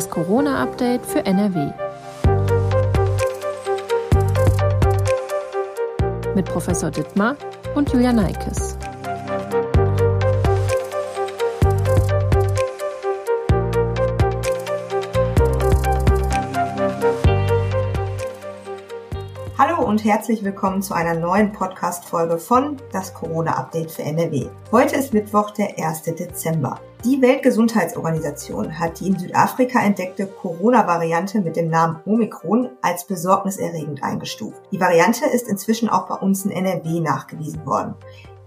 Das Corona-Update für NRW. Mit Professor Dittmar und Julia Neikes. Hallo und herzlich willkommen zu einer neuen Podcast-Folge von Das Corona-Update für NRW. Heute ist Mittwoch, der 1. Dezember. Die Weltgesundheitsorganisation hat die in Südafrika entdeckte Corona-Variante mit dem Namen Omikron als besorgniserregend eingestuft. Die Variante ist inzwischen auch bei uns in NRW nachgewiesen worden.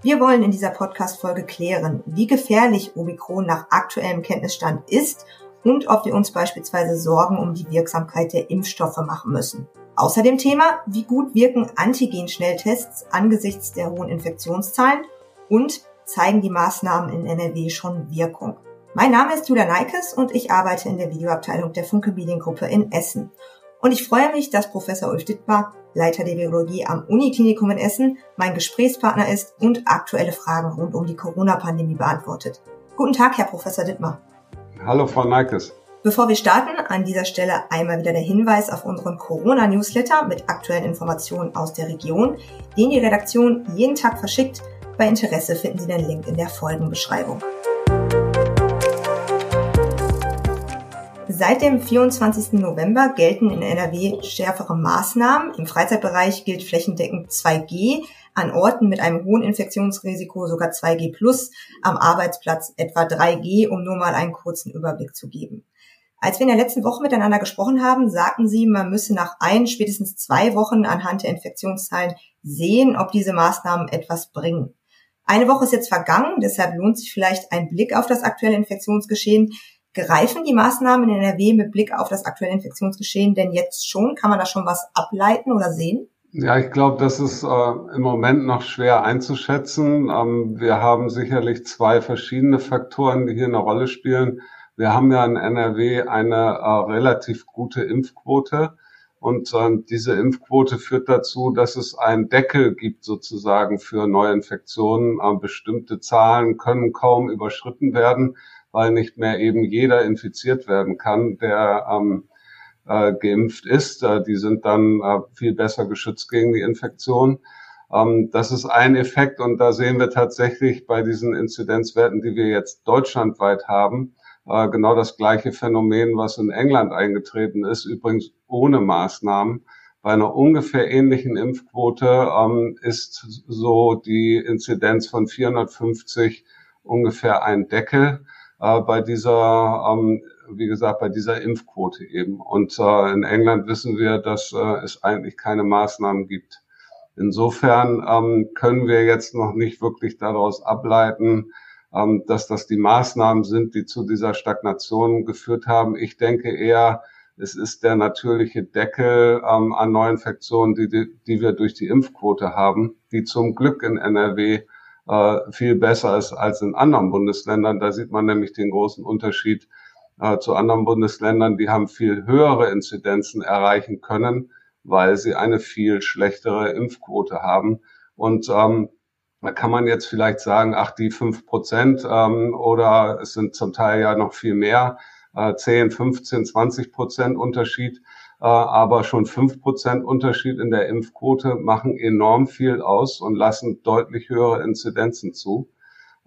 Wir wollen in dieser Podcast-Folge klären, wie gefährlich Omikron nach aktuellem Kenntnisstand ist und ob wir uns beispielsweise Sorgen um die Wirksamkeit der Impfstoffe machen müssen. Außerdem Thema, wie gut wirken Antigen-Schnelltests angesichts der hohen Infektionszahlen und zeigen die Maßnahmen in NRW schon Wirkung. Mein Name ist Julia Neikes und ich arbeite in der Videoabteilung der Funke Mediengruppe in Essen. Und ich freue mich, dass Professor Ulf Dittmar, Leiter der Virologie am Uniklinikum in Essen, mein Gesprächspartner ist und aktuelle Fragen rund um die Corona-Pandemie beantwortet. Guten Tag, Herr Professor Dittmar. Hallo, Frau Neikes. Bevor wir starten, an dieser Stelle einmal wieder der Hinweis auf unseren Corona-Newsletter mit aktuellen Informationen aus der Region, den die Redaktion jeden Tag verschickt. Bei Interesse finden Sie den Link in der Folgenbeschreibung. Seit dem 24. November gelten in NRW schärfere Maßnahmen. Im Freizeitbereich gilt flächendeckend 2G, an Orten mit einem hohen Infektionsrisiko sogar 2G plus, am Arbeitsplatz etwa 3G, um nur mal einen kurzen Überblick zu geben. Als wir in der letzten Woche miteinander gesprochen haben, sagten Sie, man müsse nach ein, spätestens zwei Wochen anhand der Infektionszahlen sehen, ob diese Maßnahmen etwas bringen. Eine Woche ist jetzt vergangen, deshalb lohnt sich vielleicht ein Blick auf das aktuelle Infektionsgeschehen. Greifen die Maßnahmen in NRW mit Blick auf das aktuelle Infektionsgeschehen denn jetzt schon? Kann man da schon was ableiten oder sehen? Ja, ich glaube, das ist äh, im Moment noch schwer einzuschätzen. Ähm, wir haben sicherlich zwei verschiedene Faktoren, die hier eine Rolle spielen. Wir haben ja in NRW eine äh, relativ gute Impfquote. Und äh, diese Impfquote führt dazu, dass es einen Deckel gibt sozusagen für Neuinfektionen. Äh, bestimmte Zahlen können kaum überschritten werden, weil nicht mehr eben jeder infiziert werden kann, der ähm, äh, geimpft ist. Äh, die sind dann äh, viel besser geschützt gegen die Infektion. Ähm, das ist ein Effekt und da sehen wir tatsächlich bei diesen Inzidenzwerten, die wir jetzt deutschlandweit haben, äh, genau das gleiche Phänomen, was in England eingetreten ist, übrigens ohne Maßnahmen. Bei einer ungefähr ähnlichen Impfquote ähm, ist so die Inzidenz von 450 ungefähr ein Deckel äh, bei dieser, ähm, wie gesagt, bei dieser Impfquote eben. Und äh, in England wissen wir, dass äh, es eigentlich keine Maßnahmen gibt. Insofern ähm, können wir jetzt noch nicht wirklich daraus ableiten, ähm, dass das die Maßnahmen sind, die zu dieser Stagnation geführt haben. Ich denke eher, es ist der natürliche Deckel ähm, an Neuinfektionen, die, die, die wir durch die Impfquote haben, die zum Glück in NRW äh, viel besser ist als in anderen Bundesländern. Da sieht man nämlich den großen Unterschied äh, zu anderen Bundesländern. Die haben viel höhere Inzidenzen erreichen können, weil sie eine viel schlechtere Impfquote haben. Und ähm, da kann man jetzt vielleicht sagen, ach, die fünf Prozent ähm, oder es sind zum Teil ja noch viel mehr, äh, 10, 15, 20 Prozent Unterschied. Äh, aber schon fünf Prozent Unterschied in der Impfquote machen enorm viel aus und lassen deutlich höhere Inzidenzen zu.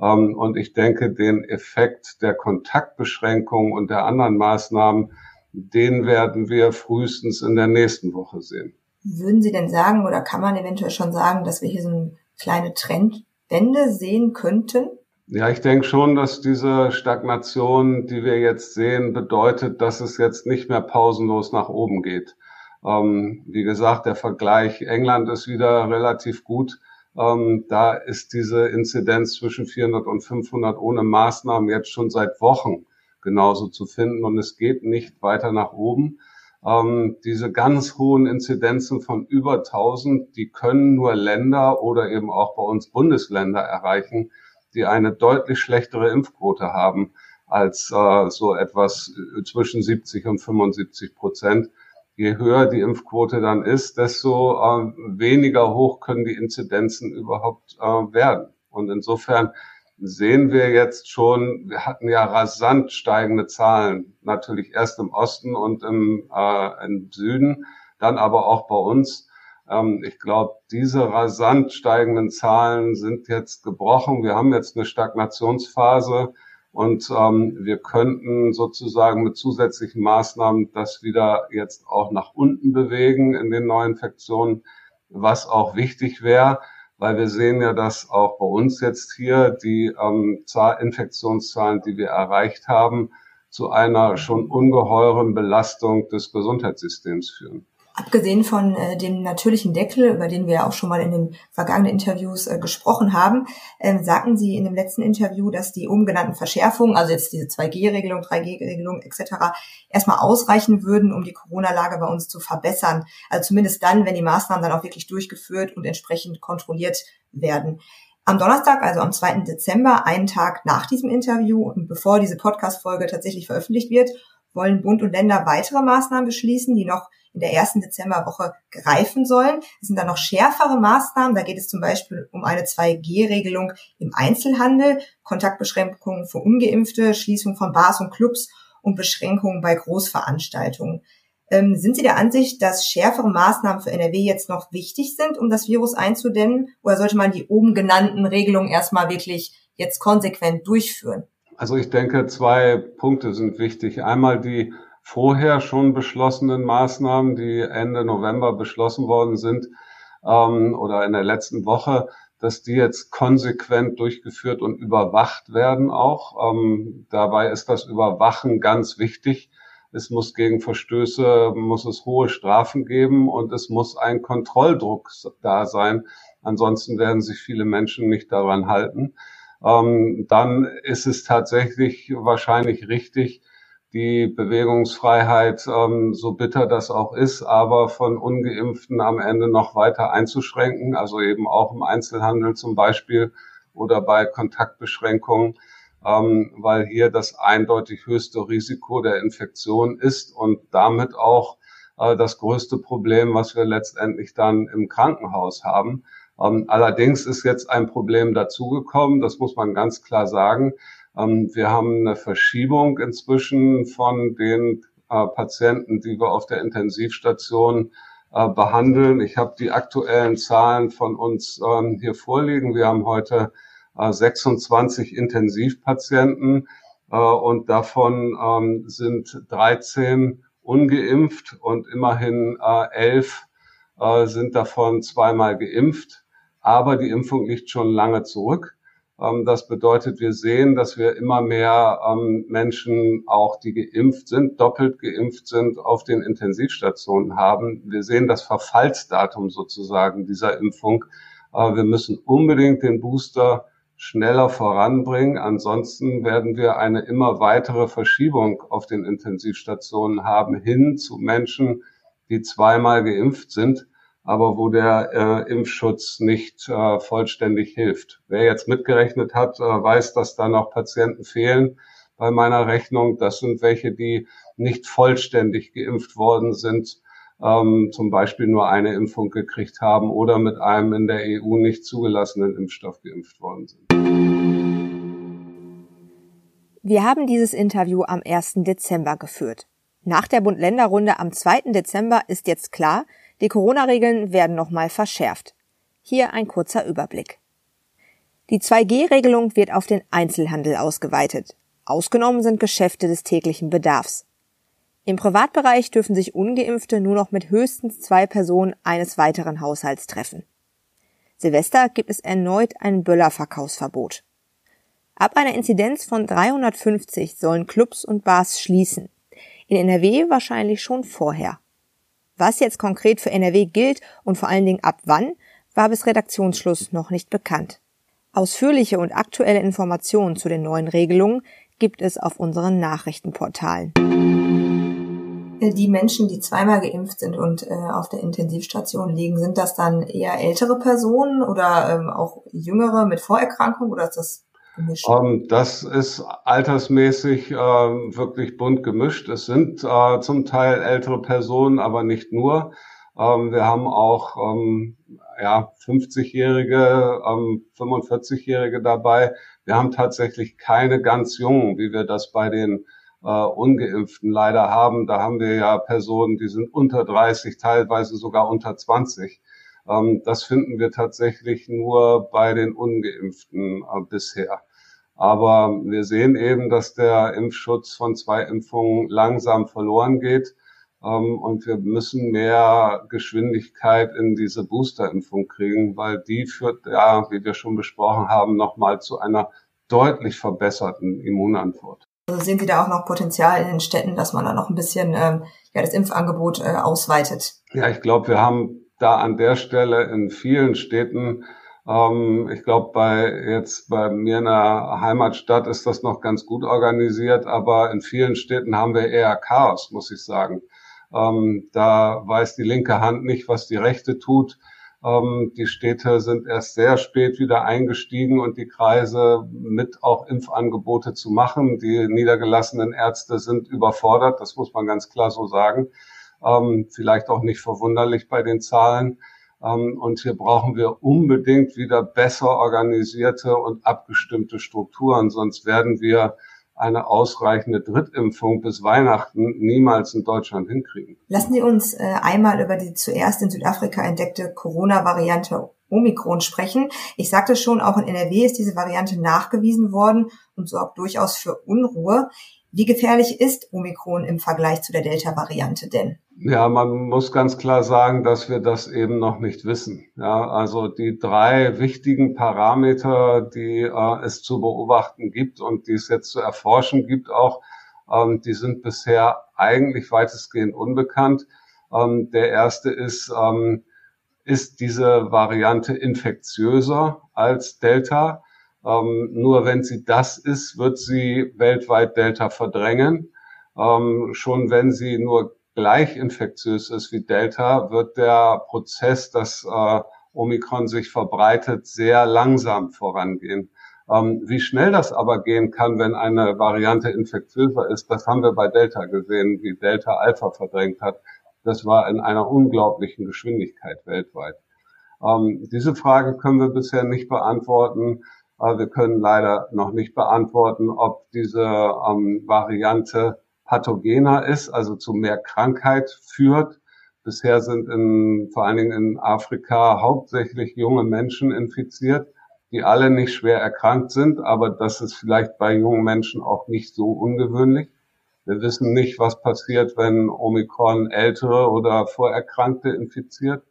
Ähm, und ich denke, den Effekt der Kontaktbeschränkungen und der anderen Maßnahmen, den werden wir frühestens in der nächsten Woche sehen. Würden Sie denn sagen oder kann man eventuell schon sagen, dass wir hier so ein kleine Trendwende sehen könnten? Ja, ich denke schon, dass diese Stagnation, die wir jetzt sehen, bedeutet, dass es jetzt nicht mehr pausenlos nach oben geht. Ähm, wie gesagt, der Vergleich England ist wieder relativ gut. Ähm, da ist diese Inzidenz zwischen 400 und 500 ohne Maßnahmen jetzt schon seit Wochen genauso zu finden und es geht nicht weiter nach oben. Ähm, diese ganz hohen Inzidenzen von über 1000, die können nur Länder oder eben auch bei uns Bundesländer erreichen, die eine deutlich schlechtere Impfquote haben als äh, so etwas äh, zwischen 70 und 75 Prozent. Je höher die Impfquote dann ist, desto äh, weniger hoch können die Inzidenzen überhaupt äh, werden. Und insofern sehen wir jetzt schon, wir hatten ja rasant steigende Zahlen, natürlich erst im Osten und im, äh, im Süden, dann aber auch bei uns. Ähm, ich glaube, diese rasant steigenden Zahlen sind jetzt gebrochen. Wir haben jetzt eine Stagnationsphase und ähm, wir könnten sozusagen mit zusätzlichen Maßnahmen das wieder jetzt auch nach unten bewegen in den Neuinfektionen, was auch wichtig wäre weil wir sehen ja, dass auch bei uns jetzt hier die ähm, Infektionszahlen, die wir erreicht haben, zu einer schon ungeheuren Belastung des Gesundheitssystems führen. Abgesehen von äh, dem natürlichen Deckel, über den wir auch schon mal in den vergangenen Interviews äh, gesprochen haben, äh, sagten Sie in dem letzten Interview, dass die oben genannten Verschärfungen, also jetzt diese 2G-Regelung, 3G-Regelung etc., erstmal ausreichen würden, um die Corona-Lage bei uns zu verbessern. Also zumindest dann, wenn die Maßnahmen dann auch wirklich durchgeführt und entsprechend kontrolliert werden. Am Donnerstag, also am 2. Dezember, einen Tag nach diesem Interview und bevor diese Podcast-Folge tatsächlich veröffentlicht wird, wollen Bund und Länder weitere Maßnahmen beschließen, die noch in der ersten Dezemberwoche greifen sollen. Es sind dann noch schärfere Maßnahmen. Da geht es zum Beispiel um eine 2G-Regelung im Einzelhandel, Kontaktbeschränkungen für Ungeimpfte, Schließung von Bars und Clubs und Beschränkungen bei Großveranstaltungen. Ähm, sind Sie der Ansicht, dass schärfere Maßnahmen für NRW jetzt noch wichtig sind, um das Virus einzudämmen? Oder sollte man die oben genannten Regelungen erstmal wirklich jetzt konsequent durchführen? Also ich denke, zwei Punkte sind wichtig. Einmal die vorher schon beschlossenen Maßnahmen, die Ende November beschlossen worden sind ähm, oder in der letzten Woche, dass die jetzt konsequent durchgeführt und überwacht werden auch. Ähm, dabei ist das Überwachen ganz wichtig. Es muss gegen Verstöße, muss es hohe Strafen geben und es muss ein Kontrolldruck da sein. Ansonsten werden sich viele Menschen nicht daran halten. Ähm, dann ist es tatsächlich wahrscheinlich richtig, die Bewegungsfreiheit, ähm, so bitter das auch ist, aber von ungeimpften am Ende noch weiter einzuschränken, also eben auch im Einzelhandel zum Beispiel oder bei Kontaktbeschränkungen, ähm, weil hier das eindeutig höchste Risiko der Infektion ist und damit auch äh, das größte Problem, was wir letztendlich dann im Krankenhaus haben. Ähm, allerdings ist jetzt ein Problem dazugekommen, das muss man ganz klar sagen. Ähm, wir haben eine Verschiebung inzwischen von den äh, Patienten, die wir auf der Intensivstation äh, behandeln. Ich habe die aktuellen Zahlen von uns ähm, hier vorliegen. Wir haben heute 26 äh, Intensivpatienten und davon ähm, sind 13 ungeimpft und immerhin elf sind davon zweimal geimpft. Aber die Impfung liegt schon lange zurück. Ähm, das bedeutet, wir sehen, dass wir immer mehr ähm, Menschen, auch die geimpft sind, doppelt geimpft sind, auf den Intensivstationen haben. Wir sehen das Verfallsdatum sozusagen dieser Impfung. Wir müssen unbedingt den Booster schneller voranbringen. Ansonsten werden wir eine immer weitere Verschiebung auf den Intensivstationen haben hin zu Menschen, die zweimal geimpft sind aber wo der äh, Impfschutz nicht äh, vollständig hilft. Wer jetzt mitgerechnet hat, äh, weiß, dass da noch Patienten fehlen bei meiner Rechnung. Das sind welche, die nicht vollständig geimpft worden sind, ähm, zum Beispiel nur eine Impfung gekriegt haben oder mit einem in der EU nicht zugelassenen Impfstoff geimpft worden sind. Wir haben dieses Interview am 1. Dezember geführt. Nach der Bund-Länder-Runde am 2. Dezember ist jetzt klar, die Corona-Regeln werden nochmal verschärft. Hier ein kurzer Überblick. Die 2G-Regelung wird auf den Einzelhandel ausgeweitet. Ausgenommen sind Geschäfte des täglichen Bedarfs. Im Privatbereich dürfen sich ungeimpfte nur noch mit höchstens zwei Personen eines weiteren Haushalts treffen. Silvester gibt es erneut ein Böllerverkaufsverbot. Ab einer Inzidenz von 350 sollen Clubs und Bars schließen. In NRW wahrscheinlich schon vorher. Was jetzt konkret für NRW gilt und vor allen Dingen ab wann, war bis Redaktionsschluss noch nicht bekannt. Ausführliche und aktuelle Informationen zu den neuen Regelungen gibt es auf unseren Nachrichtenportalen. Die Menschen, die zweimal geimpft sind und äh, auf der Intensivstation liegen, sind das dann eher ältere Personen oder ähm, auch jüngere mit Vorerkrankung oder ist das gemischt? Um, ähm, das ist altersmäßig äh, wirklich bunt gemischt. Es sind äh, zum Teil ältere Personen, aber nicht nur. Ähm, wir haben auch ähm, ja, 50-Jährige, ähm, 45-Jährige dabei. Wir haben tatsächlich keine ganz jungen, wie wir das bei den äh, Ungeimpften leider haben. Da haben wir ja Personen, die sind unter 30, teilweise sogar unter 20. Ähm, das finden wir tatsächlich nur bei den Ungeimpften äh, bisher. Aber wir sehen eben, dass der Impfschutz von zwei Impfungen langsam verloren geht. Ähm, und wir müssen mehr Geschwindigkeit in diese Boosterimpfung kriegen, weil die führt ja, wie wir schon besprochen haben, nochmal zu einer deutlich verbesserten Immunantwort. Also sehen Sie da auch noch Potenzial in den Städten, dass man da noch ein bisschen ähm, ja, das Impfangebot äh, ausweitet? Ja, ich glaube, wir haben da an der Stelle in vielen Städten ähm, ich glaube, bei jetzt bei mir in der Heimatstadt ist das noch ganz gut organisiert, aber in vielen Städten haben wir eher Chaos, muss ich sagen. Ähm, da weiß die linke Hand nicht, was die rechte tut. Ähm, die Städte sind erst sehr spät wieder eingestiegen und die Kreise mit auch Impfangebote zu machen. Die niedergelassenen Ärzte sind überfordert, das muss man ganz klar so sagen. Ähm, vielleicht auch nicht verwunderlich bei den Zahlen. Ähm, und hier brauchen wir unbedingt wieder besser organisierte und abgestimmte Strukturen, sonst werden wir eine ausreichende Drittimpfung bis Weihnachten niemals in Deutschland hinkriegen. Lassen Sie uns äh, einmal über die zuerst in Südafrika entdeckte Corona-Variante Omikron sprechen. Ich sagte schon, auch in NRW ist diese Variante nachgewiesen worden und sorgt durchaus für Unruhe. Wie gefährlich ist Omikron im Vergleich zu der Delta-Variante denn? Ja, man muss ganz klar sagen, dass wir das eben noch nicht wissen. Ja, also die drei wichtigen Parameter, die äh, es zu beobachten gibt und die es jetzt zu erforschen gibt auch, ähm, die sind bisher eigentlich weitestgehend unbekannt. Ähm, der erste ist, ähm, ist diese Variante infektiöser als Delta? Ähm, nur wenn sie das ist, wird sie weltweit Delta verdrängen. Ähm, schon wenn sie nur gleich infektiös ist wie Delta, wird der Prozess, dass äh, Omikron sich verbreitet, sehr langsam vorangehen. Ähm, wie schnell das aber gehen kann, wenn eine Variante infektiöser ist, das haben wir bei Delta gesehen, wie Delta Alpha verdrängt hat. Das war in einer unglaublichen Geschwindigkeit weltweit. Ähm, diese Frage können wir bisher nicht beantworten. Aber wir können leider noch nicht beantworten, ob diese ähm, Variante pathogener ist, also zu mehr Krankheit führt. Bisher sind in, vor allen Dingen in Afrika hauptsächlich junge Menschen infiziert, die alle nicht schwer erkrankt sind, aber das ist vielleicht bei jungen Menschen auch nicht so ungewöhnlich. Wir wissen nicht, was passiert, wenn Omikron ältere oder Vorerkrankte infiziert.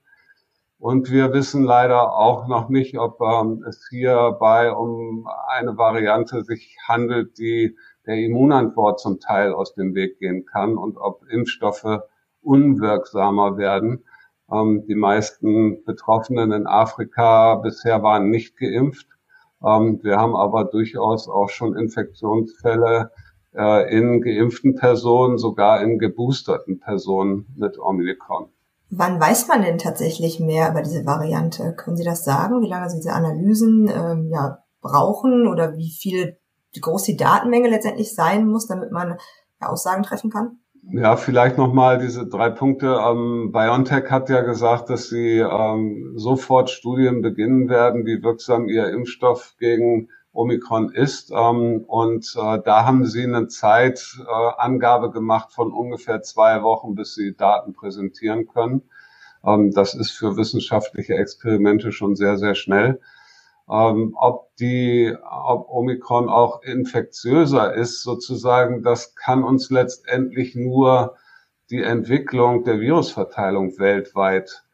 Und wir wissen leider auch noch nicht, ob ähm, es hierbei um eine Variante sich handelt, die der Immunantwort zum Teil aus dem Weg gehen kann und ob Impfstoffe unwirksamer werden. Ähm, die meisten Betroffenen in Afrika bisher waren nicht geimpft. Ähm, wir haben aber durchaus auch schon Infektionsfälle äh, in geimpften Personen, sogar in geboosterten Personen mit Omikron. Wann weiß man denn tatsächlich mehr über diese Variante? Können Sie das sagen, wie lange Sie diese Analysen ähm, ja, brauchen oder wie viel, wie groß die Datenmenge letztendlich sein muss, damit man ja, Aussagen treffen kann? Ja, vielleicht nochmal diese drei Punkte. Ähm, BioNTech hat ja gesagt, dass sie ähm, sofort Studien beginnen werden, wie wirksam ihr Impfstoff gegen Omikron ist. Ähm, und äh, da haben sie eine Zeitangabe gemacht von ungefähr zwei Wochen, bis sie Daten präsentieren können. Ähm, das ist für wissenschaftliche Experimente schon sehr, sehr schnell. Ähm, ob die, ob Omikron auch infektiöser ist, sozusagen, das kann uns letztendlich nur die Entwicklung der Virusverteilung weltweit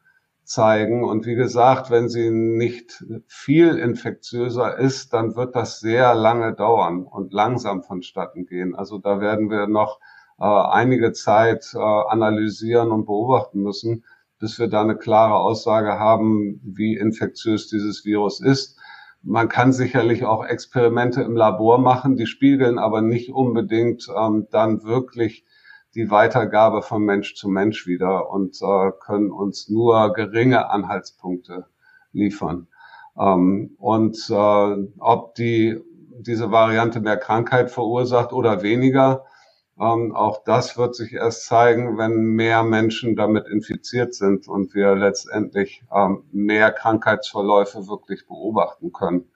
zeigen. Und wie gesagt, wenn sie nicht viel infektiöser ist, dann wird das sehr lange dauern und langsam vonstatten gehen. Also da werden wir noch äh, einige Zeit äh, analysieren und beobachten müssen, bis wir da eine klare Aussage haben, wie infektiös dieses Virus ist. Man kann sicherlich auch Experimente im Labor machen, die spiegeln aber nicht unbedingt ähm, dann wirklich die Weitergabe von Mensch zu Mensch wieder und äh, können uns nur geringe Anhaltspunkte liefern. Ähm, und äh, ob die, diese Variante mehr Krankheit verursacht oder weniger, Ähm, auch das wird sich erst zeigen, wenn mehr Menschen damit infiziert sind und wir letztendlich ähm, mehr Krankheitsverläufe wirklich beobachten können.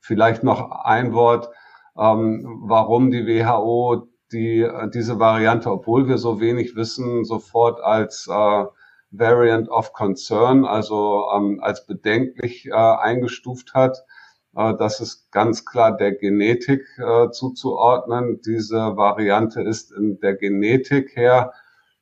Vielleicht noch ein Wort, ähm, warum die WHO die, diese Variante, obwohl wir so wenig wissen, sofort als äh, Variant of Concern, also ähm, als bedenklich äh, eingestuft hat. Äh, das ist ganz klar der Genetik äh, zuzuordnen. Diese Variante ist in der Genetik her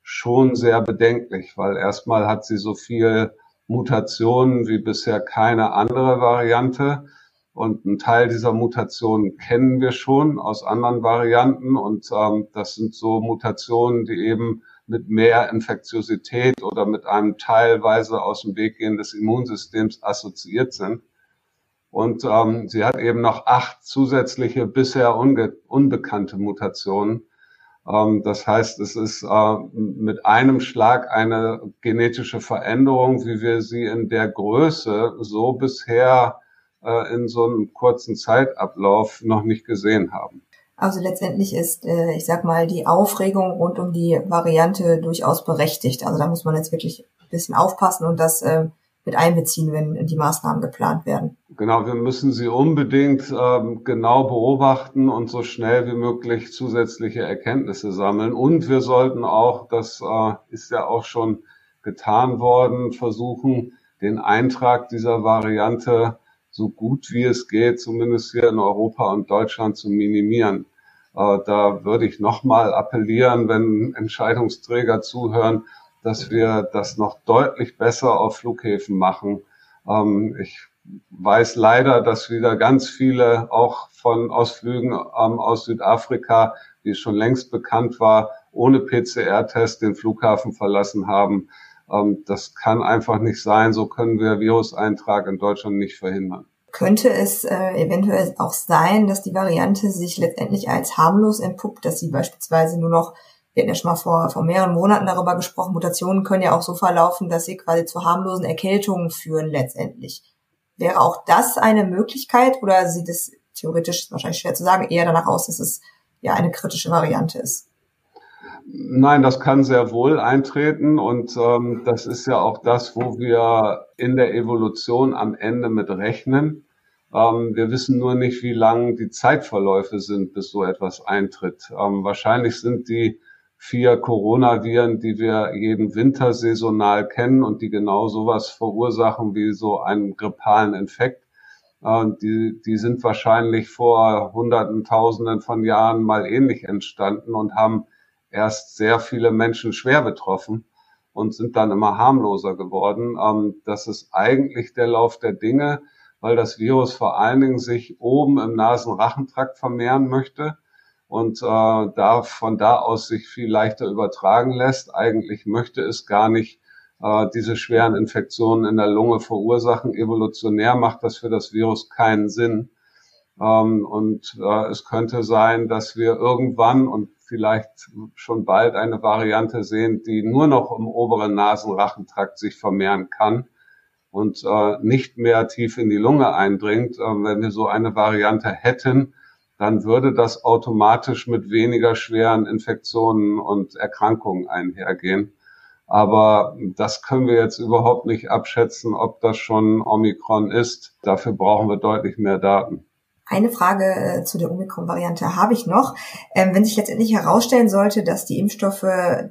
schon sehr bedenklich, weil erstmal hat sie so viel Mutationen wie bisher keine andere Variante. Und ein Teil dieser Mutationen kennen wir schon aus anderen Varianten. Und ähm, das sind so Mutationen, die eben mit mehr Infektiosität oder mit einem teilweise aus dem Weg gehen des Immunsystems assoziiert sind. Und ähm, sie hat eben noch acht zusätzliche bisher unbekannte Mutationen. Ähm, das heißt, es ist äh, mit einem Schlag eine genetische Veränderung, wie wir sie in der Größe so bisher äh, in so einem kurzen Zeitablauf noch nicht gesehen haben. Also letztendlich ist, äh, ich sag mal, die Aufregung rund um die Variante durchaus berechtigt. Also da muss man jetzt wirklich ein bisschen aufpassen und das äh, mit einbeziehen, wenn die Maßnahmen geplant werden. Genau, wir müssen sie unbedingt ähm, genau beobachten und so schnell wie möglich zusätzliche Erkenntnisse sammeln. Und wir sollten auch, das äh, ist ja auch schon getan worden, versuchen, den Eintrag dieser Variante so gut wie es geht, zumindest hier in Europa und Deutschland zu minimieren. Äh, da würde ich nochmal appellieren, wenn Entscheidungsträger zuhören, dass wir das noch deutlich besser auf Flughäfen machen. Ähm, ich weiß leider, dass wieder ganz viele auch von Ausflügen ähm, aus Südafrika, wie es schon längst bekannt war, ohne PCR-Test den Flughafen verlassen haben. Ähm, das kann einfach nicht sein. So können wir Viruseintrag in Deutschland nicht verhindern. Könnte es äh, eventuell auch sein, dass die Variante sich letztendlich als harmlos entpuppt, dass sie beispielsweise nur noch, wir hatten ja schon mal vor, vor mehreren Monaten darüber gesprochen, Mutationen können ja auch so verlaufen, dass sie quasi zu harmlosen Erkältungen führen letztendlich. Wäre auch das eine Möglichkeit oder sieht es theoretisch wahrscheinlich schwer zu sagen, eher danach aus, dass es ja eine kritische Variante ist? Nein, das kann sehr wohl eintreten und ähm, das ist ja auch das, wo wir in der Evolution am Ende mit rechnen. Ähm, wir wissen nur nicht, wie lang die Zeitverläufe sind, bis so etwas eintritt. Ähm, wahrscheinlich sind die vier Coronaviren, die wir jeden Winter saisonal kennen und die genau sowas verursachen wie so einen grippalen Infekt, äh, die, die sind wahrscheinlich vor Hunderten, Tausenden von Jahren mal ähnlich entstanden und haben erst sehr viele Menschen schwer betroffen und sind dann immer harmloser geworden. Ähm, das ist eigentlich der Lauf der Dinge, weil das Virus vor allen Dingen sich oben im Nasenrachentrakt vermehren möchte und äh, da von da aus sich viel leichter übertragen lässt. Eigentlich möchte es gar nicht äh, diese schweren Infektionen in der Lunge verursachen. Evolutionär macht das für das Virus keinen Sinn. Ähm, und äh, es könnte sein, dass wir irgendwann, und vielleicht schon bald eine Variante sehen, die nur noch im oberen Nasenrachentrakt sich vermehren kann und äh, nicht mehr tief in die Lunge eindringt. Äh, wenn wir so eine Variante hätten, dann würde das automatisch mit weniger schweren Infektionen und Erkrankungen einhergehen. Aber das können wir jetzt überhaupt nicht abschätzen, ob das schon Omikron ist. Dafür brauchen wir deutlich mehr Daten. Eine Frage äh, zu der Omikron-Variante habe ich noch. Ähm, wenn sich letztendlich herausstellen sollte, dass die Impfstoffe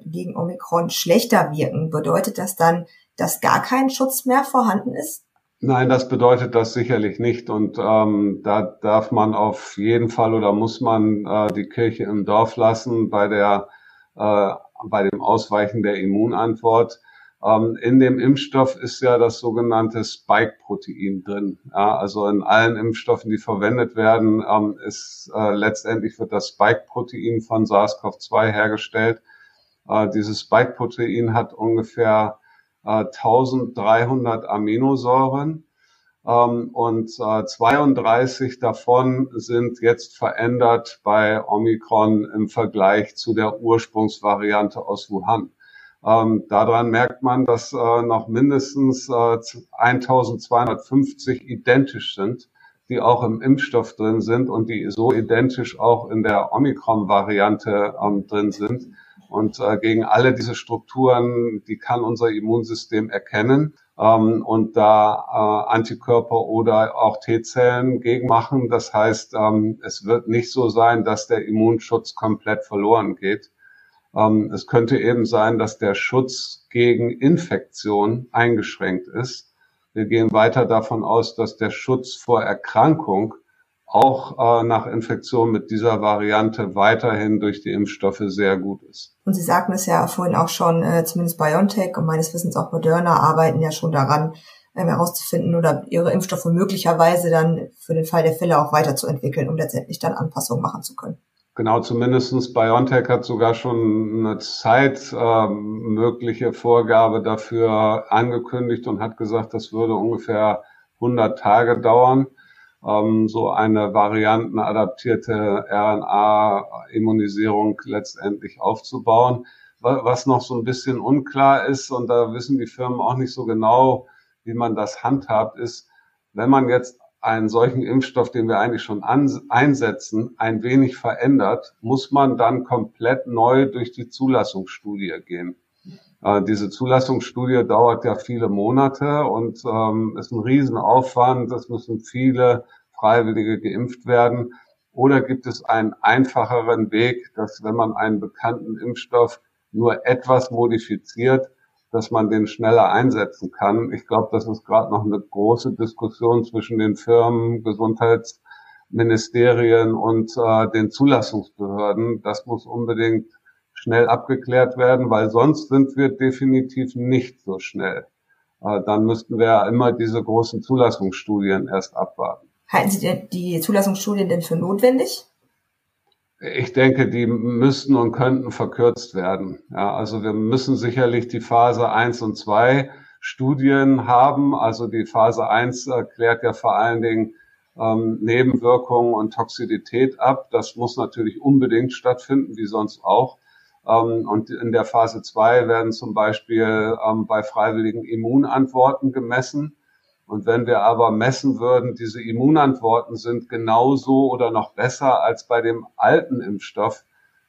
gegen Omikron schlechter wirken, bedeutet das dann, dass gar kein Schutz mehr vorhanden ist? Nein, das bedeutet das sicherlich nicht. Und ähm, da darf man auf jeden Fall oder muss man äh, die Kirche im Dorf lassen bei der äh, bei dem Ausweichen der Immunantwort. Ähm, in dem Impfstoff ist ja das sogenannte Spike-Protein drin. Ja, also in allen Impfstoffen, die verwendet werden, ähm, ist äh, letztendlich wird das Spike-Protein von SARS-CoV-2 hergestellt. Äh, dieses Spike-Protein hat ungefähr äh, 1300 Aminosäuren. Ähm, und äh, 32 davon sind jetzt verändert bei Omikron im Vergleich zu der Ursprungsvariante aus Wuhan. Ähm, daran merkt man, dass äh, noch mindestens äh, 1250 identisch sind, die auch im Impfstoff drin sind und die so identisch auch in der Omikron-Variante ähm, drin sind. Und äh, gegen alle diese Strukturen, die kann unser Immunsystem erkennen ähm, und da äh, Antikörper oder auch T-Zellen gegen machen. Das heißt, ähm, es wird nicht so sein, dass der Immunschutz komplett verloren geht. Ähm, es könnte eben sein, dass der Schutz gegen Infektion eingeschränkt ist. Wir gehen weiter davon aus, dass der Schutz vor Erkrankung auch äh, nach Infektion mit dieser Variante weiterhin durch die Impfstoffe sehr gut ist. Und Sie sagten es ja vorhin auch schon, äh, zumindest BioNTech und meines Wissens auch Moderna arbeiten ja schon daran, ähm, herauszufinden oder ihre Impfstoffe möglicherweise dann für den Fall der Fälle auch weiterzuentwickeln, um letztendlich dann Anpassungen machen zu können. Genau, zumindestens BioNTech hat sogar schon eine Zeit äh, mögliche Vorgabe dafür angekündigt und hat gesagt, das würde ungefähr 100 Tage dauern ähm, so eine variantenadaptierte RNA-Immunisierung letztendlich aufzubauen. Was noch so ein bisschen unklar ist, und da wissen die Firmen auch nicht so genau, wie man das handhabt, ist, wenn man jetzt einen solchen Impfstoff, den wir eigentlich schon einsetzen, ein wenig verändert, muss man dann komplett neu durch die Zulassungsstudie gehen. Äh, diese Zulassungsstudie dauert ja viele Monate und ähm, ist ein Riesenaufwand. Es müssen viele Freiwillige geimpft werden. Oder gibt es einen einfacheren Weg, dass wenn man einen bekannten Impfstoff nur etwas modifiziert, dass man den schneller einsetzen kann. Ich glaube, das ist gerade noch eine große Diskussion zwischen den Firmen, Gesundheitsministerien und äh, den Zulassungsbehörden. Das muss unbedingt schnell abgeklärt werden, weil sonst sind wir definitiv nicht so schnell. Äh, dann müssten wir immer diese großen Zulassungsstudien erst abwarten. Halten Sie die Zulassungsstudien denn für notwendig? Ich denke, die müssten und könnten verkürzt werden. Ja, also wir müssen sicherlich die Phase 1 und 2 Studien haben. Also die Phase 1 klärt ja vor allen Dingen ähm, Nebenwirkungen und Toxizität ab. Das muss natürlich unbedingt stattfinden, wie sonst auch. Ähm, und in der Phase 2 werden zum Beispiel ähm, bei freiwilligen Immunantworten gemessen. Und wenn wir aber messen würden, diese Immunantworten sind genauso oder noch besser als bei dem alten Impfstoff,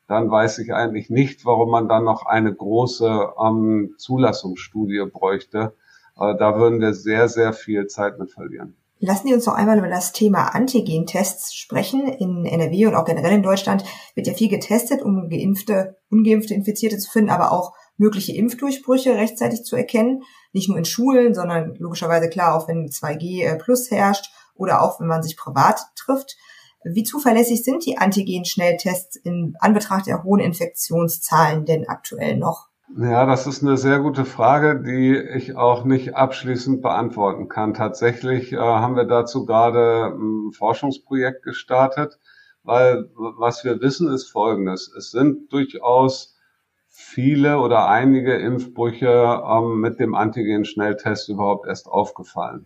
dann weiß ich eigentlich nicht, warum man dann noch eine große ähm, Zulassungsstudie bräuchte. Äh, da würden wir sehr, sehr viel Zeit mit verlieren. Lassen Sie uns noch einmal über das Thema Antigen-Tests sprechen. In NRW und auch generell in Deutschland wird ja viel getestet, um geimpfte, ungeimpfte Infizierte zu finden, aber auch mögliche Impfdurchbrüche rechtzeitig zu erkennen. Nicht nur in Schulen, sondern logischerweise klar auch, wenn 2G äh, plus herrscht oder auch wenn man sich privat trifft. Wie zuverlässig sind die Antigen-Schnelltests in Anbetracht der hohen Infektionszahlen denn aktuell noch? Ja, das ist eine sehr gute Frage, die ich auch nicht abschließend beantworten kann. Tatsächlich äh, haben wir dazu gerade ein Forschungsprojekt gestartet, weil was wir wissen ist Folgendes. Es sind durchaus viele oder einige Impfbrüche ähm, mit dem Antigen-Schnelltest überhaupt erst aufgefallen.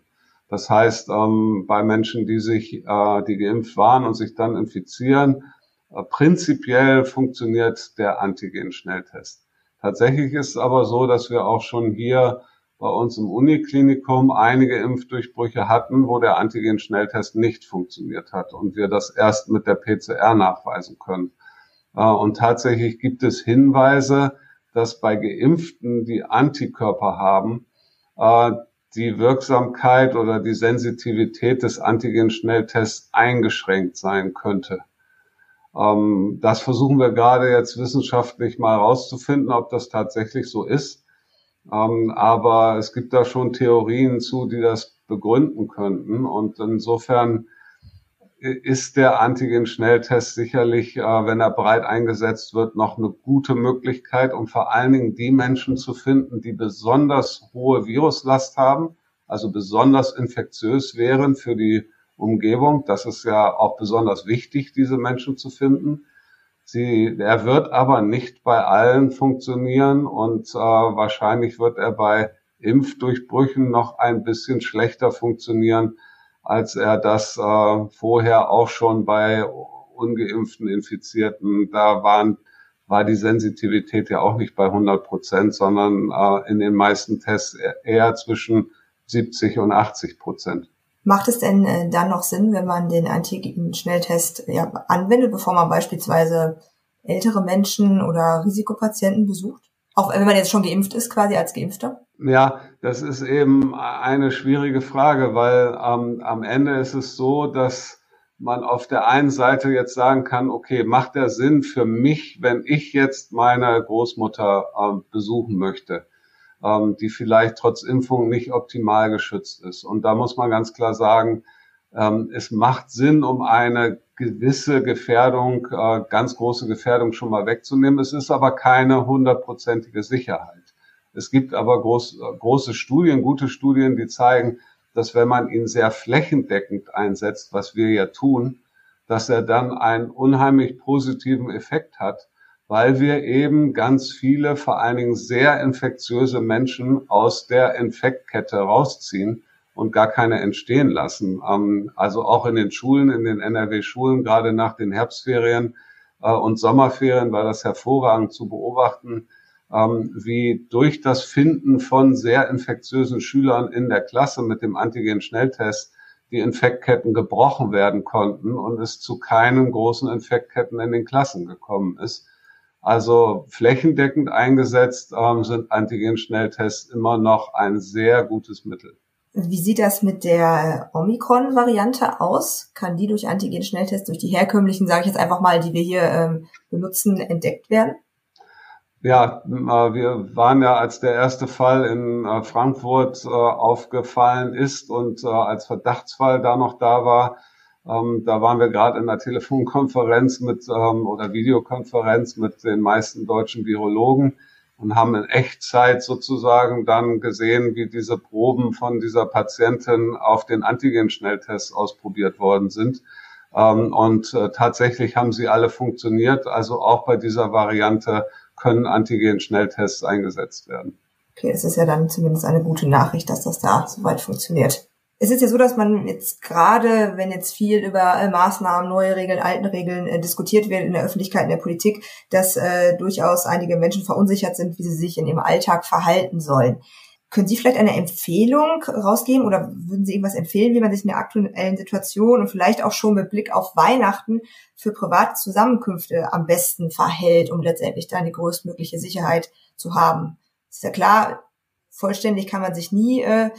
Das heißt, ähm, bei Menschen, die sich, äh, die geimpft waren und sich dann infizieren, äh, prinzipiell funktioniert der Antigen-Schnelltest. Tatsächlich ist es aber so, dass wir auch schon hier bei uns im Uniklinikum einige Impfdurchbrüche hatten, wo der Antigen-Schnelltest nicht funktioniert hat und wir das erst mit der PCR nachweisen können. Äh, und tatsächlich gibt es Hinweise, dass bei Geimpften, die Antikörper haben, äh, die Wirksamkeit oder die Sensitivität des Antigen-Schnelltests eingeschränkt sein könnte. Ähm, das versuchen wir gerade jetzt wissenschaftlich mal herauszufinden, ob das tatsächlich so ist. Ähm, aber es gibt da schon Theorien zu, die das begründen könnten. Und insofern ist der Antigen-Schnelltest sicherlich, äh, wenn er breit eingesetzt wird, noch eine gute Möglichkeit, um vor allen Dingen die Menschen zu finden, die besonders hohe Viruslast haben, also besonders infektiös wären für die Umgebung. Das ist ja auch besonders wichtig, diese Menschen zu finden. Sie, er wird aber nicht bei allen funktionieren und äh, wahrscheinlich wird er bei Impfdurchbrüchen noch ein bisschen schlechter funktionieren, als er das äh, vorher auch schon bei ungeimpften Infizierten, da waren, war die Sensitivität ja auch nicht bei 100 Prozent, sondern äh, in den meisten Tests eher zwischen 70 und 80 Prozent. Macht es denn äh, dann noch Sinn, wenn man den Antigen-Schnelltest ja, anwendet, bevor man beispielsweise ältere Menschen oder Risikopatienten besucht? Auch wenn man jetzt schon geimpft ist, quasi als Geimpfter? Ja, das ist eben eine schwierige Frage, weil ähm, am Ende ist es so, dass man auf der einen Seite jetzt sagen kann, okay, macht der Sinn für mich, wenn ich jetzt meine Großmutter äh, besuchen möchte, ähm, die vielleicht trotz Impfung nicht optimal geschützt ist. Und da muss man ganz klar sagen, ähm, es macht Sinn, um eine gewisse Gefährdung, äh, ganz große Gefährdung schon mal wegzunehmen. Es ist aber keine hundertprozentige Sicherheit. Es gibt aber groß, äh, große Studien, gute Studien, die zeigen, dass wenn man ihn sehr flächendeckend einsetzt, was wir ja tun, dass er dann einen unheimlich positiven Effekt hat, weil wir eben ganz viele, vor allen Dingen sehr infektiöse Menschen aus der Infektkette rausziehen und gar keine entstehen lassen. Ähm, also auch in den Schulen, in den NRW-Schulen, gerade nach den Herbstferien äh, und Sommerferien war das hervorragend zu beobachten, ähm, wie durch das Finden von sehr infektiösen Schülern in der Klasse mit dem Antigen-Schnelltest die Infektketten gebrochen werden konnten und es zu keinen großen Infektketten in den Klassen gekommen ist. Also flächendeckend eingesetzt ähm, sind Antigen-Schnelltests immer noch ein sehr gutes Mittel. Wie sieht das mit der Omikron-Variante aus? Kann die durch Antigen-Schnelltests, durch die herkömmlichen, sage ich jetzt einfach mal, die wir hier ähm, benutzen, entdeckt werden? Ja, äh, wir waren ja, als der erste Fall in äh, Frankfurt äh, aufgefallen ist und als Verdachtsfall da noch da war, ähm, da waren wir gerade in einer Telefonkonferenz mit ähm, oder Videokonferenz mit den meisten deutschen Virologen und haben in Echtzeit sozusagen dann gesehen, wie diese Proben von dieser Patientin auf den Antigen-Schnelltest ausprobiert worden sind. Ähm, und tatsächlich haben sie alle funktioniert, also auch bei dieser Variante können Antigen-Schnelltests eingesetzt werden. Okay, es ist ja dann zumindest eine gute Nachricht, dass das da soweit funktioniert. Es ist ja so, dass man jetzt gerade, wenn jetzt viel über äh, Maßnahmen, neue Regeln, alten Regeln äh, diskutiert wird in der Öffentlichkeit, in der Politik, dass äh, durchaus einige Menschen verunsichert sind, wie sie sich in ihrem Alltag verhalten sollen. Können Sie vielleicht eine Empfehlung rausgeben oder würden Sie irgendwas empfehlen, wie man sich in der aktuellen Situation und vielleicht auch schon mit Blick auf Weihnachten für private Zusammenkünfte am besten verhält, um letztendlich dann die größtmögliche Sicherheit zu haben? Ist ja klar, vollständig kann man sich nie äh,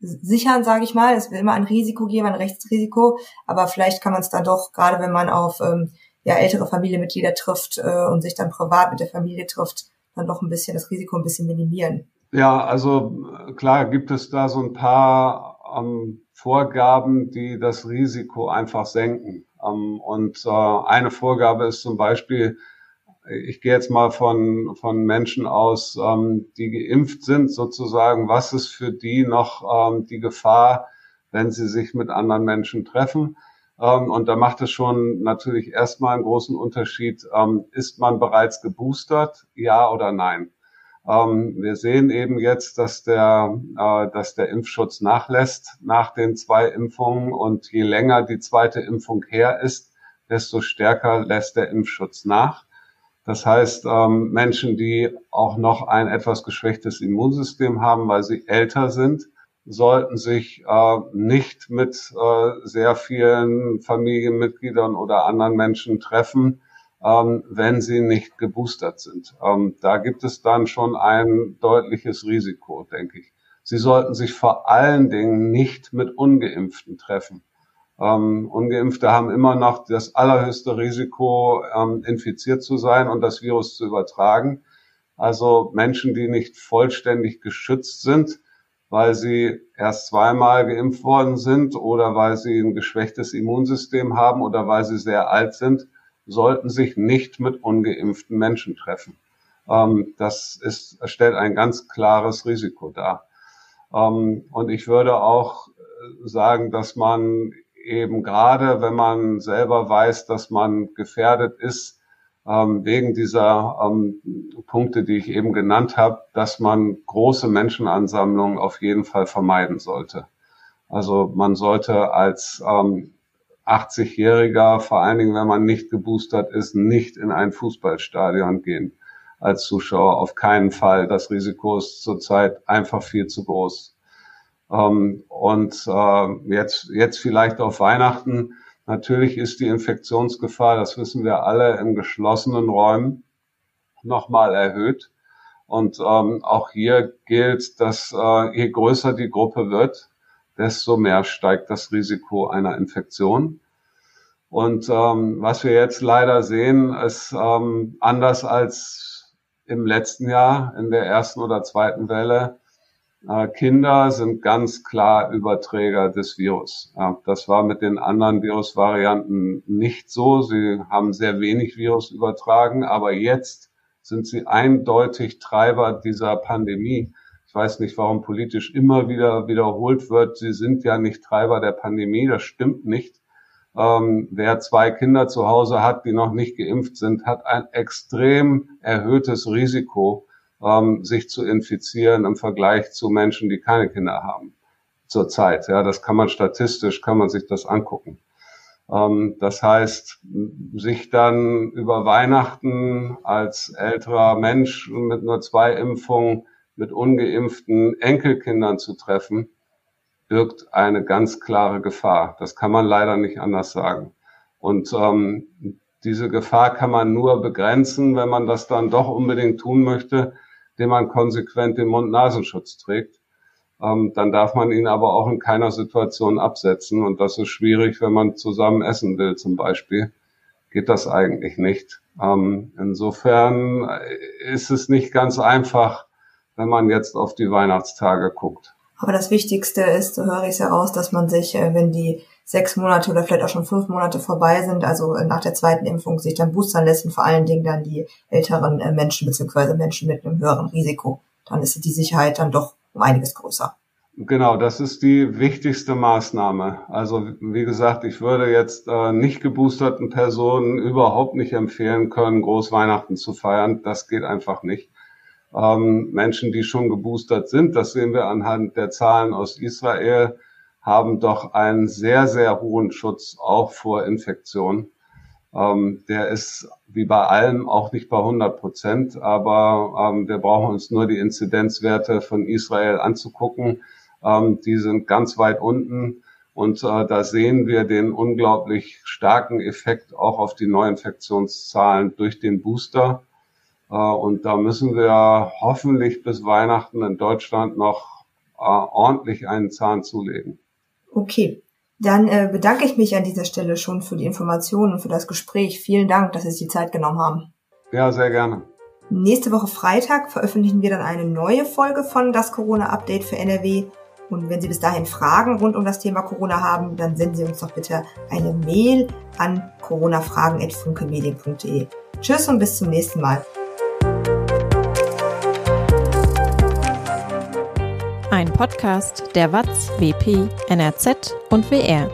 sichern, sage ich mal. Es will immer ein Risiko geben, ein Rechtsrisiko, aber vielleicht kann man es dann doch, gerade wenn man auf ähm, ja, ältere Familienmitglieder trifft äh, und sich dann privat mit der Familie trifft, dann doch ein bisschen das Risiko ein bisschen minimieren. Ja, also klar gibt es da so ein paar ähm, Vorgaben, die das Risiko einfach senken. Ähm, und äh, eine Vorgabe ist zum Beispiel, ich gehe jetzt mal von, von Menschen aus, ähm, die geimpft sind, sozusagen, was ist für die noch ähm, die Gefahr, wenn sie sich mit anderen Menschen treffen? Ähm, und da macht es schon natürlich erstmal einen großen Unterschied, ähm, ist man bereits geboostert, ja oder nein? Ähm, wir sehen eben jetzt, dass der, äh, dass der Impfschutz nachlässt nach den zwei Impfungen und je länger die zweite Impfung her ist, desto stärker lässt der Impfschutz nach. Das heißt, ähm, Menschen, die auch noch ein etwas geschwächtes Immunsystem haben, weil sie älter sind, sollten sich äh, nicht mit äh, sehr vielen Familienmitgliedern oder anderen Menschen treffen, ähm, wenn sie nicht geboostert sind. Ähm, da gibt es dann schon ein deutliches Risiko, denke ich. Sie sollten sich vor allen Dingen nicht mit ungeimpften treffen. Ähm, ungeimpfte haben immer noch das allerhöchste Risiko, ähm, infiziert zu sein und das Virus zu übertragen. Also Menschen, die nicht vollständig geschützt sind, weil sie erst zweimal geimpft worden sind oder weil sie ein geschwächtes Immunsystem haben oder weil sie sehr alt sind, sollten sich nicht mit ungeimpften Menschen treffen. Ähm, das ist, stellt ein ganz klares Risiko dar. Ähm, und ich würde auch äh, sagen, dass man eben gerade, wenn man selber weiß, dass man gefährdet ist, ähm, wegen dieser ähm, Punkte, die ich eben genannt habe, dass man große Menschenansammlungen auf jeden Fall vermeiden sollte. Also man sollte als ähm, 80-Jähriger, vor allen Dingen, wenn man nicht geboostert ist, nicht in ein Fußballstadion gehen als Zuschauer. Auf keinen Fall. Das Risiko ist zurzeit einfach viel zu groß. Ähm, und äh, jetzt, jetzt vielleicht auf Weihnachten. Natürlich ist die Infektionsgefahr, das wissen wir alle, in geschlossenen Räumen nochmal erhöht. Und ähm, auch hier gilt, dass äh, je größer die Gruppe wird, desto mehr steigt das Risiko einer Infektion. Und ähm, was wir jetzt leider sehen, ist ähm, anders als im letzten Jahr in der ersten oder zweiten Welle. Äh, Kinder sind ganz klar Überträger des Virus. Das war mit den anderen Virusvarianten nicht so. Sie haben sehr wenig Virus übertragen, aber jetzt sind sie eindeutig Treiber dieser Pandemie. Ich weiß nicht, warum politisch immer wieder wiederholt wird, sie sind ja nicht Treiber der Pandemie. Das stimmt nicht. Ähm, wer zwei Kinder zu Hause hat, die noch nicht geimpft sind, hat ein extrem erhöhtes Risiko, ähm, sich zu infizieren im Vergleich zu Menschen, die keine Kinder haben zurzeit. Ja, das kann man statistisch, kann man sich das angucken. Ähm, das heißt, sich dann über Weihnachten als älterer Mensch mit nur zwei Impfungen mit ungeimpften Enkelkindern zu treffen, birgt eine ganz klare Gefahr. Das kann man leider nicht anders sagen. Und ähm, diese Gefahr kann man nur begrenzen, wenn man das dann doch unbedingt tun möchte, indem man konsequent den Mund-Nasenschutz trägt. Ähm, dann darf man ihn aber auch in keiner Situation absetzen. Und das ist schwierig, wenn man zusammen essen will zum Beispiel. Geht das eigentlich nicht. Ähm, insofern ist es nicht ganz einfach, wenn man jetzt auf die Weihnachtstage guckt. Aber das Wichtigste ist, so höre ich es heraus, dass man sich, äh, wenn die sechs Monate oder vielleicht auch schon fünf Monate vorbei sind, also äh, nach der zweiten Impfung sich dann boostern lässt und vor allen Dingen dann die älteren äh, Menschen beziehungsweise Menschen mit einem höheren Risiko. Dann ist die Sicherheit dann doch um einiges größer. Genau, das ist die wichtigste Maßnahme. Also wie gesagt, ich würde jetzt äh, nicht geboosterten Personen überhaupt nicht empfehlen können, Großweihnachten zu feiern. Das geht einfach nicht ähm, Menschen, die schon geboostert sind, das sehen wir anhand der Zahlen aus Israel, haben doch einen sehr, sehr hohen Schutz auch vor Infektion. Ähm, der ist wie bei allem auch nicht bei 100 Prozent, aber ähm, wir brauchen uns nur die Inzidenzwerte von Israel anzugucken. Ähm, die sind ganz weit unten und äh, da sehen wir den unglaublich starken Effekt auch auf die Neuinfektionszahlen durch den Booster. Äh, und da müssen wir hoffentlich bis Weihnachten in Deutschland noch äh, ordentlich einen Zahn zulegen. Okay. Dann äh, bedanke ich mich an dieser Stelle schon für die Informationen und für das Gespräch. Vielen Dank, dass Sie sich die Zeit genommen haben. Ja, sehr gerne. Nächste Woche Freitag veröffentlichen wir dann eine neue Folge von das Corona-Update für NRW. Und wenn Sie bis dahin Fragen rund um das Thema Corona haben, dann senden Sie uns doch bitte eine Mail an coronafragen.funkemedien.de. Tschüss und bis zum nächsten Mal. Ein Podcast der WAZ, WP, NRZ und WR.